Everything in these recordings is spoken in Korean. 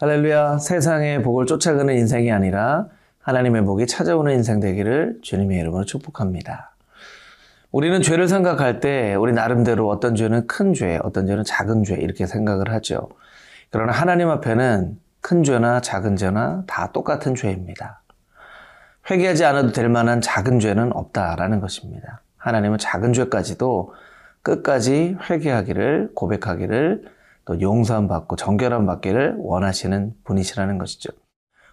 할렐루야. 세상의 복을 쫓아가는 인생이 아니라 하나님의 복이 찾아오는 인생 되기를 주님의 이름으로 축복합니다. 우리는 죄를 생각할 때 우리 나름대로 어떤 죄는 큰 죄, 어떤 죄는 작은 죄 이렇게 생각을 하죠. 그러나 하나님 앞에는 큰 죄나 작은 죄나 다 똑같은 죄입니다. 회개하지 않아도 될 만한 작은 죄는 없다라는 것입니다. 하나님은 작은 죄까지도 끝까지 회개하기를 고백하기를 또 용서함 받고 정결함 받기를 원하시는 분이시라는 것이죠.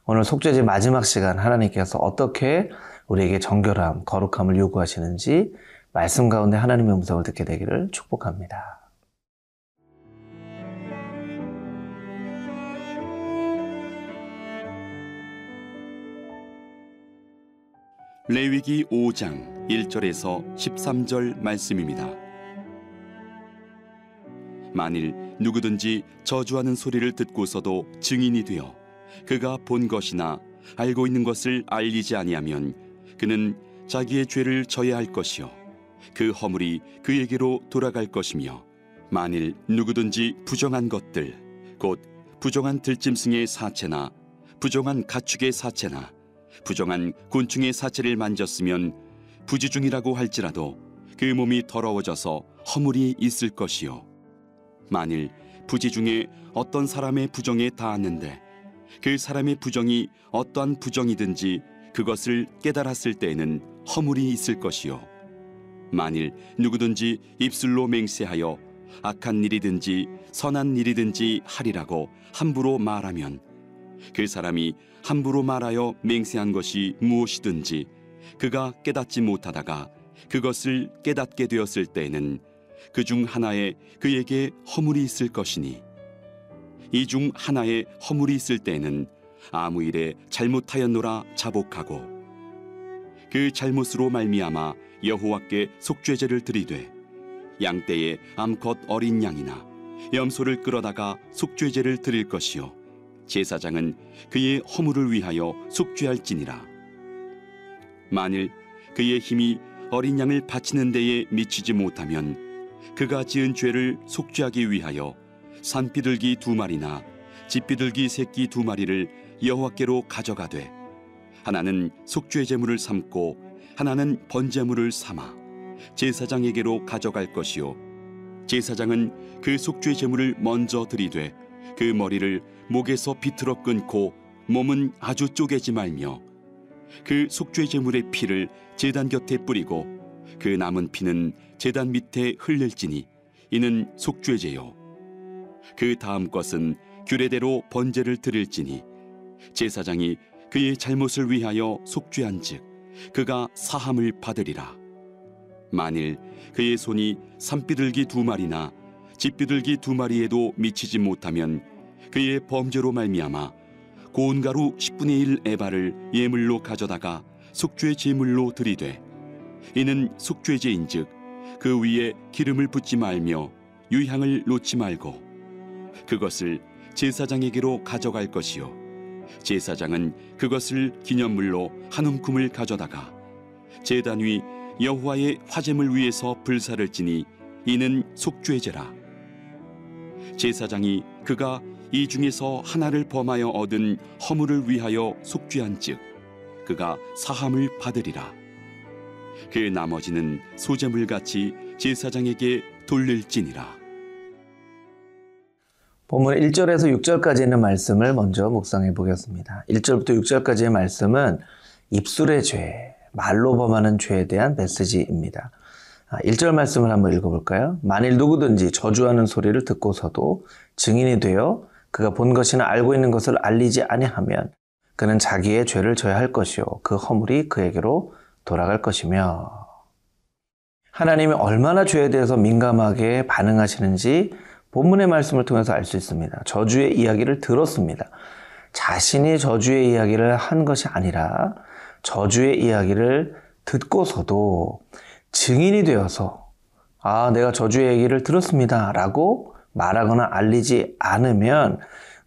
오늘 속죄제 마지막 시간 하나님께서 어떻게 우리에게 정결함, 거룩함을 요구하시는지 말씀 가운데 하나님의 음성을 듣게 되기를 축복합니다. 레위기 5장 1절에서 13절 말씀입니다. 만일 누구든지 저주하는 소리를 듣고서도 증인이 되어 그가 본 것이나 알고 있는 것을 알리지 아니하면 그는 자기의 죄를 져야 할 것이요. 그 허물이 그에게로 돌아갈 것이며 만일 누구든지 부정한 것들 곧 부정한 들짐승의 사체나 부정한 가축의 사체나 부정한 곤충의 사체를 만졌으면 부지중이라고 할지라도 그 몸이 더러워져서 허물이 있을 것이요 만일 부지 중에 어떤 사람의 부정에 닿았는데 그 사람의 부정이 어떠한 부정이든지 그것을 깨달았을 때에는 허물이 있을 것이요. 만일 누구든지 입술로 맹세하여 악한 일이든지 선한 일이든지 하리라고 함부로 말하면 그 사람이 함부로 말하여 맹세한 것이 무엇이든지 그가 깨닫지 못하다가 그것을 깨닫게 되었을 때에는 그 중 하나에 그에게 허물이 있을 것이니 이 중 하나에 허물이 있을 때에는 아무 일에 잘못하였노라 자복하고 그 잘못으로 말미암아 여호와께 속죄제를 드리되 양떼의 암컷 어린 양이나 염소를 끌어다가 속죄제를 드릴 것이요 제사장은 그의 허물을 위하여 속죄할지니라. 만일 그의 힘이 어린 양을 바치는 데에 미치지 못하면 그가 지은 죄를 속죄하기 위하여 산비둘기 두 마리나 집비둘기 새끼 두 마리를 여호와께로 가져가되 하나는 속죄 제물을 삼고 하나는 번제물을 삼아 제사장에게로 가져갈 것이요. 제사장은 그 속죄 제물을 먼저 드리되 그 머리를 목에서 비틀어 끊고 몸은 아주 쪼개지 말며 그 속죄 제물의 피를 제단 곁에 뿌리고 그 남은 피는 제단 밑에 흘릴지니 이는 속죄제요. 그 다음 것은 규례대로 번제를 드릴지니 제사장이 그의 잘못을 위하여 속죄한즉 그가 사함을 받으리라. 만일 그의 손이 산비둘기 두 마리나 집비둘기 두 마리에도 미치지 못하면 그의 범죄로 말미암아 고운 가루 10분의 1 에바를 예물로 가져다가 속죄 제물로 드리되 이는 속죄제인즉 그 위에 기름을 붓지 말며 유향을 놓지 말고 그것을 제사장에게로 가져갈 것이요. 제사장은 그것을 기념물로 한 움큼을 가져다가 제단 위 여호와의 화제물 위에서 불사를 지니 이는 속죄제라. 제사장이 그가 이 중에서 하나를 범하여 얻은 허물을 위하여 속죄한즉 그가 사함을 받으리라 그 나머지는 소재물 같이 제사장에게 돌릴지니라 본문 1절에서 6절까지 있는 말씀을 먼저 묵상해 보겠습니다. 1절부터 6절까지의 말씀은 입술의 죄, 말로 범하는 죄에 대한 메시지입니다. 1절 아, 말씀을 한번 읽어볼까요? 만일 누구든지 저주하는 소리를 듣고서도 증인이 되어 그가 본 것이나 알고 있는 것을 알리지 아니하면 그는 자기의 죄를 져야 할 것이요 그 허물이 그에게로 돌아갈 것이며 하나님이 얼마나 죄에 대해서 민감하게 반응하시는지 본문의 말씀을 통해서 알 수 있습니다. 저주의 이야기를 들었습니다. 자신이 저주의 이야기를 한 것이 아니라 저주의 이야기를 듣고서도 증인이 되어서 아, 내가 저주의 얘기를 들었습니다. 라고 말하거나 알리지 않으면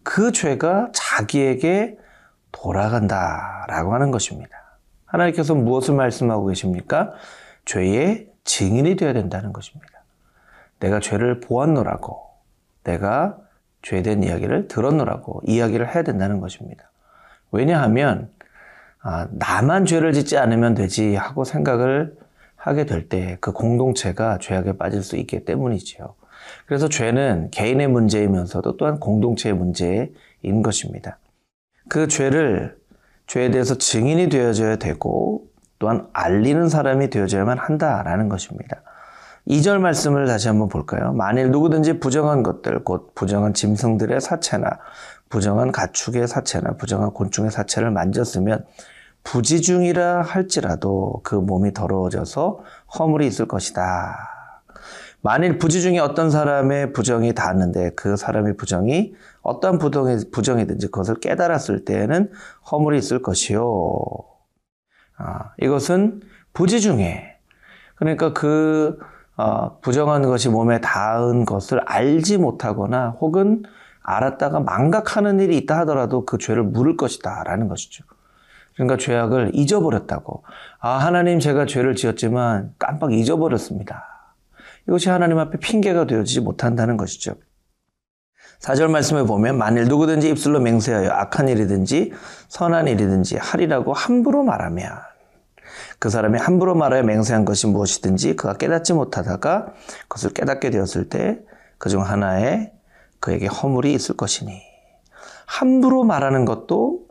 그 죄가 자기에게 돌아간다. 라고 하는 것입니다. 하나님께서 무엇을 말씀하고 계십니까? 죄의 증인이 되어야 된다는 것입니다. 내가 죄를 보았노라고, 내가 죄된 이야기를 들었노라고 이야기를 해야 된다는 것입니다. 왜냐하면 아, 나만 죄를 짓지 않으면 되지 하고 생각을 하게 될 때 그 공동체가 죄악에 빠질 수 있기 때문이지요. 그래서 죄는 개인의 문제이면서도 또한 공동체의 문제인 것입니다. 그 죄를 죄에 대해서 증인이 되어져야 되고 또한 알리는 사람이 되어져야만 한다라는 것입니다. 2절 말씀을 다시 한번 볼까요? 만일 누구든지 부정한 것들, 곧 부정한 짐승들의 사체나 부정한 가축의 사체나 부정한 곤충의 사체를 만졌으면 부지중이라 할지라도 그 몸이 더러워져서 허물이 있을 것이다. 만일 부지 중에 어떤 사람의 부정이 닿았는데 그 사람의 부정이 어떠한 부정이, 부정이든지 그것을 깨달았을 때에는 허물이 있을 것이요. 아, 이것은 부지 중에 그러니까 그 어, 부정한 것이 몸에 닿은 것을 알지 못하거나 혹은 알았다가 망각하는 일이 있다 하더라도 그 죄를 물을 것이다 라는 것이죠. 그러니까 죄악을 잊어버렸다고. 아, 하나님 제가 죄를 지었지만 깜빡 잊어버렸습니다. 이것이 하나님 앞에 핑계가 되어지지 못한다는 것이죠. 4절 말씀에 보면 만일 누구든지 입술로 맹세하여 악한 일이든지 선한 일이든지 하리라고 함부로 말하면 그 사람이 함부로 말하여 맹세한 것이 무엇이든지 그가 깨닫지 못하다가 그것을 깨닫게 되었을 때 그 중 하나에 그에게 허물이 있을 것이니 함부로 말하는 것도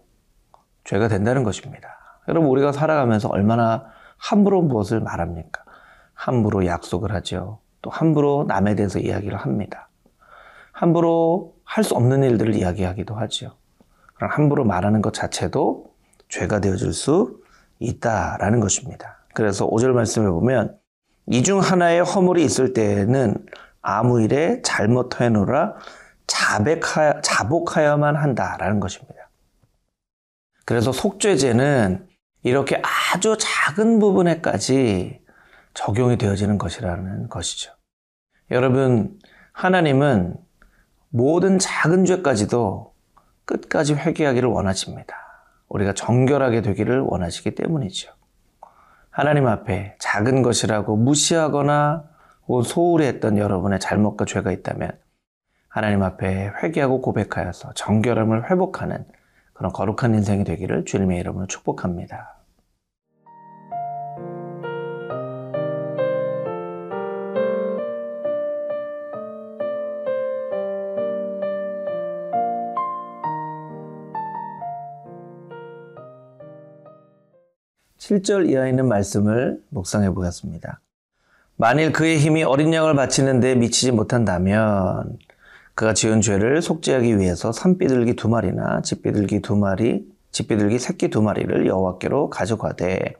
죄가 된다는 것입니다. 여러분 우리가 살아가면서 얼마나 함부로 무엇을 말합니까? 함부로 약속을 하죠. 또 함부로 남에 대해서 이야기를 합니다. 함부로 할 수 없는 일들을 이야기하기도 하죠. 그럼 함부로 말하는 것 자체도 죄가 되어질 수 있다라는 것입니다. 그래서 5절 말씀에 보면 이 중 하나의 허물이 있을 때에는 아무 일에 잘못 해놓으라 자백하, 자복하여만 한다라는 것입니다. 그래서 속죄죄는 이렇게 아주 작은 부분에까지 적용이 되어지는 것이라는 것이죠. 여러분, 하나님은 모든 작은 죄까지도 끝까지 회개하기를 원하십니다. 우리가 정결하게 되기를 원하시기 때문이죠. 하나님 앞에 작은 것이라고 무시하거나 소홀히 했던 여러분의 잘못과 죄가 있다면 하나님 앞에 회개하고 고백하여서 정결함을 회복하는 그런 거룩한 인생이 되기를 주님의 이름으로 축복합니다. 7절 이하에 있는 말씀을 묵상해 보겠습니다. 만일 그의 힘이 어린 양을 바치는 데 미치지 못한다면 그가 지은 죄를 속죄하기 위해서 산비둘기 두 마리나 집비둘기 두 마리, 집비둘기 새끼 두 마리를 여호와께로 가져가되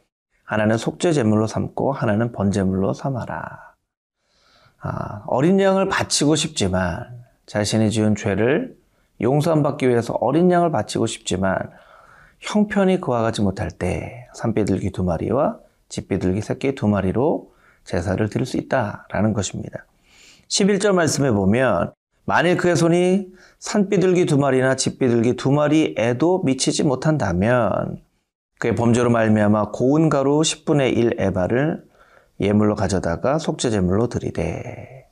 하나는 속죄 제물로 삼고 하나는 번제물로 삼아라. 아, 어린 양을 바치고 싶지만 자신이 지은 죄를 용서받기 위해서 어린 양을 바치고 싶지만 형편이 그와 같지 못할 때 산비둘기 두 마리와 집비둘기 새끼 두 마리로 제사를 드릴 수 있다라는 것입니다. 11절 말씀에 보면 만일 그의 손이 산비둘기 두 마리나 집비둘기 두 마리에도 미치지 못한다면 그의 범죄로 말미암아 고운 가루 10분의 1 에바를 예물로 가져다가 속죄 제물로 드리되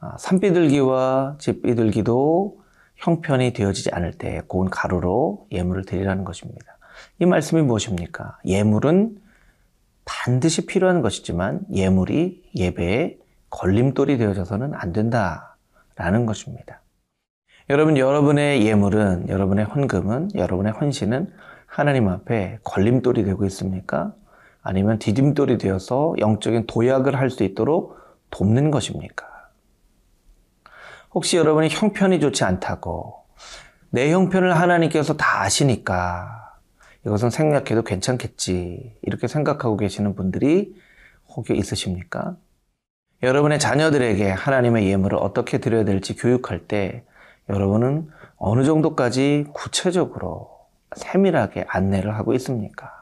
아, 산비둘기와 집비둘기도 형편이 되어지지 않을 때 고운 가루로 예물을 드리라는 것입니다. 이 말씀이 무엇입니까? 예물은 반드시 필요한 것이지만 예물이 예배에 걸림돌이 되어져서는 안 된다라는 것입니다. 여러분, 여러분의 예물은, 여러분의 헌금은, 여러분의 헌신은 하나님 앞에 걸림돌이 되고 있습니까? 아니면 디딤돌이 되어서 영적인 도약을 할 수 있도록 돕는 것입니까? 혹시 여러분이 형편이 좋지 않다고 내 형편을 하나님께서 다 아시니까 이것은 생략해도 괜찮겠지 이렇게 생각하고 계시는 분들이 혹여 있으십니까? 여러분의 자녀들에게 하나님의 예물을 어떻게 드려야 될지 교육할 때 여러분은 어느 정도까지 구체적으로 세밀하게 안내를 하고 있습니까?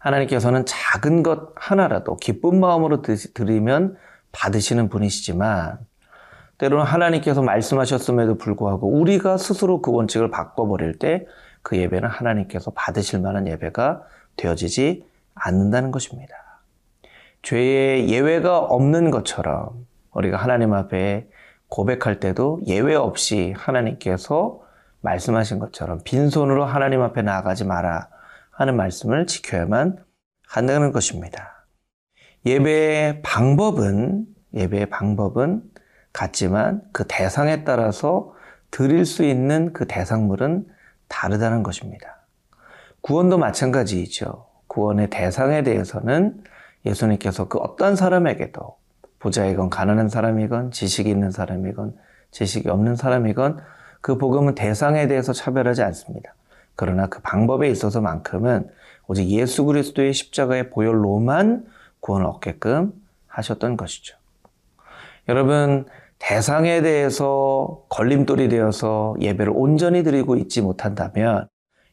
하나님께서는 작은 것 하나라도 기쁜 마음으로 드리면 받으시는 분이시지만 때로는 하나님께서 말씀하셨음에도 불구하고 우리가 스스로 그 원칙을 바꿔버릴 때 그 예배는 하나님께서 받으실 만한 예배가 되어지지 않는다는 것입니다. 죄의 예외가 없는 것처럼 우리가 하나님 앞에 고백할 때도 예외 없이 하나님께서 말씀하신 것처럼 빈손으로 하나님 앞에 나아가지 마라 하는 말씀을 지켜야만 한다는 것입니다. 예배의 방법은 예배의 방법은 같지만 그 대상에 따라서 드릴 수 있는 그 대상물은 다르다는 것입니다. 구원도 마찬가지이죠. 구원의 대상에 대해서는 예수님께서 그 어떤 사람에게도 부자이건 가난한 사람이건 지식이 있는 사람이건 지식이 없는 사람이건 그 복음은 대상에 대해서 차별하지 않습니다. 그러나 그 방법에 있어서만큼은 오직 예수 그리스도의 십자가의 보혈로만 구원을 얻게끔 하셨던 것이죠. 여러분, 대상에 대해서 걸림돌이 되어서 예배를 온전히 드리고 있지 못한다면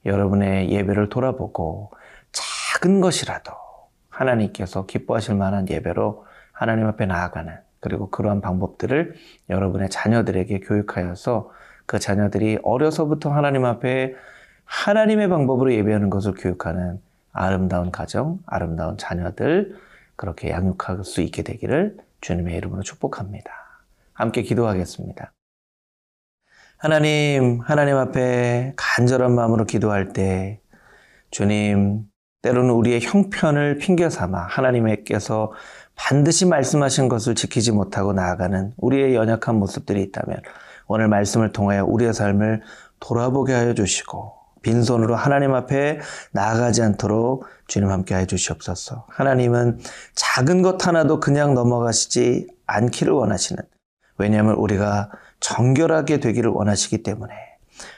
여러분의 예배를 돌아보고 작은 것이라도 하나님께서 기뻐하실 만한 예배로 하나님 앞에 나아가는 그리고 그러한 방법들을 여러분의 자녀들에게 교육하여서 그 자녀들이 어려서부터 하나님 앞에 하나님의 방법으로 예배하는 것을 교육하는 아름다운 가정, 아름다운 자녀들 그렇게 양육할 수 있게 되기를 주님의 이름으로 축복합니다. 함께 기도하겠습니다. 하나님, 하나님 앞에 간절한 마음으로 기도할 때 주님, 때로는 우리의 형편을 핑계 삼아 하나님께서 반드시 말씀하신 것을 지키지 못하고 나아가는 우리의 연약한 모습들이 있다면 오늘 말씀을 통하여 우리의 삶을 돌아보게 하여 주시고 빈손으로 하나님 앞에 나아가지 않도록 주님 함께 해 주시옵소서. 하나님은 작은 것 하나도 그냥 넘어가시지 않기를 원하시는 왜냐하면 우리가 정결하게 되기를 원하시기 때문에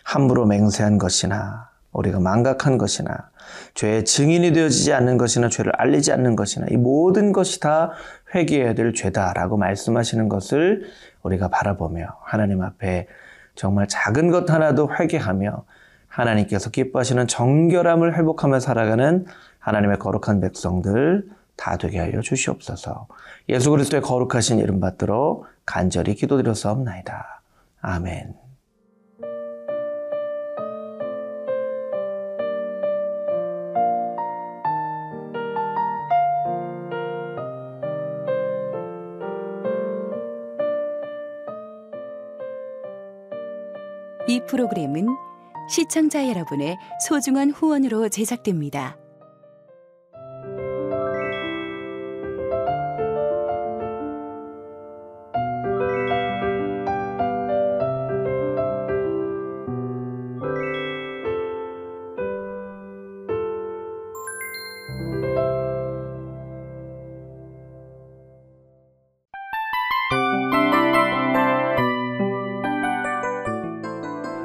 함부로 맹세한 것이나 우리가 망각한 것이나 죄의 증인이 되어지지 않는 것이나 죄를 알리지 않는 것이나 이 모든 것이 다 회개해야 될 죄다라고 말씀하시는 것을 우리가 바라보며 하나님 앞에 정말 작은 것 하나도 회개하며 하나님께서 기뻐하시는 정결함을 회복하며 살아가는 하나님의 거룩한 백성들 다 되게 하여 주시옵소서. 예수 그리스도의 거룩하신 이름 받들어 간절히 기도드렸사옵나이다. 아멘. 이 프로그램은 시청자 여러분의 소중한 후원으로 제작됩니다.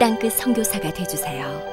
땅끝 선교사가 되주세요.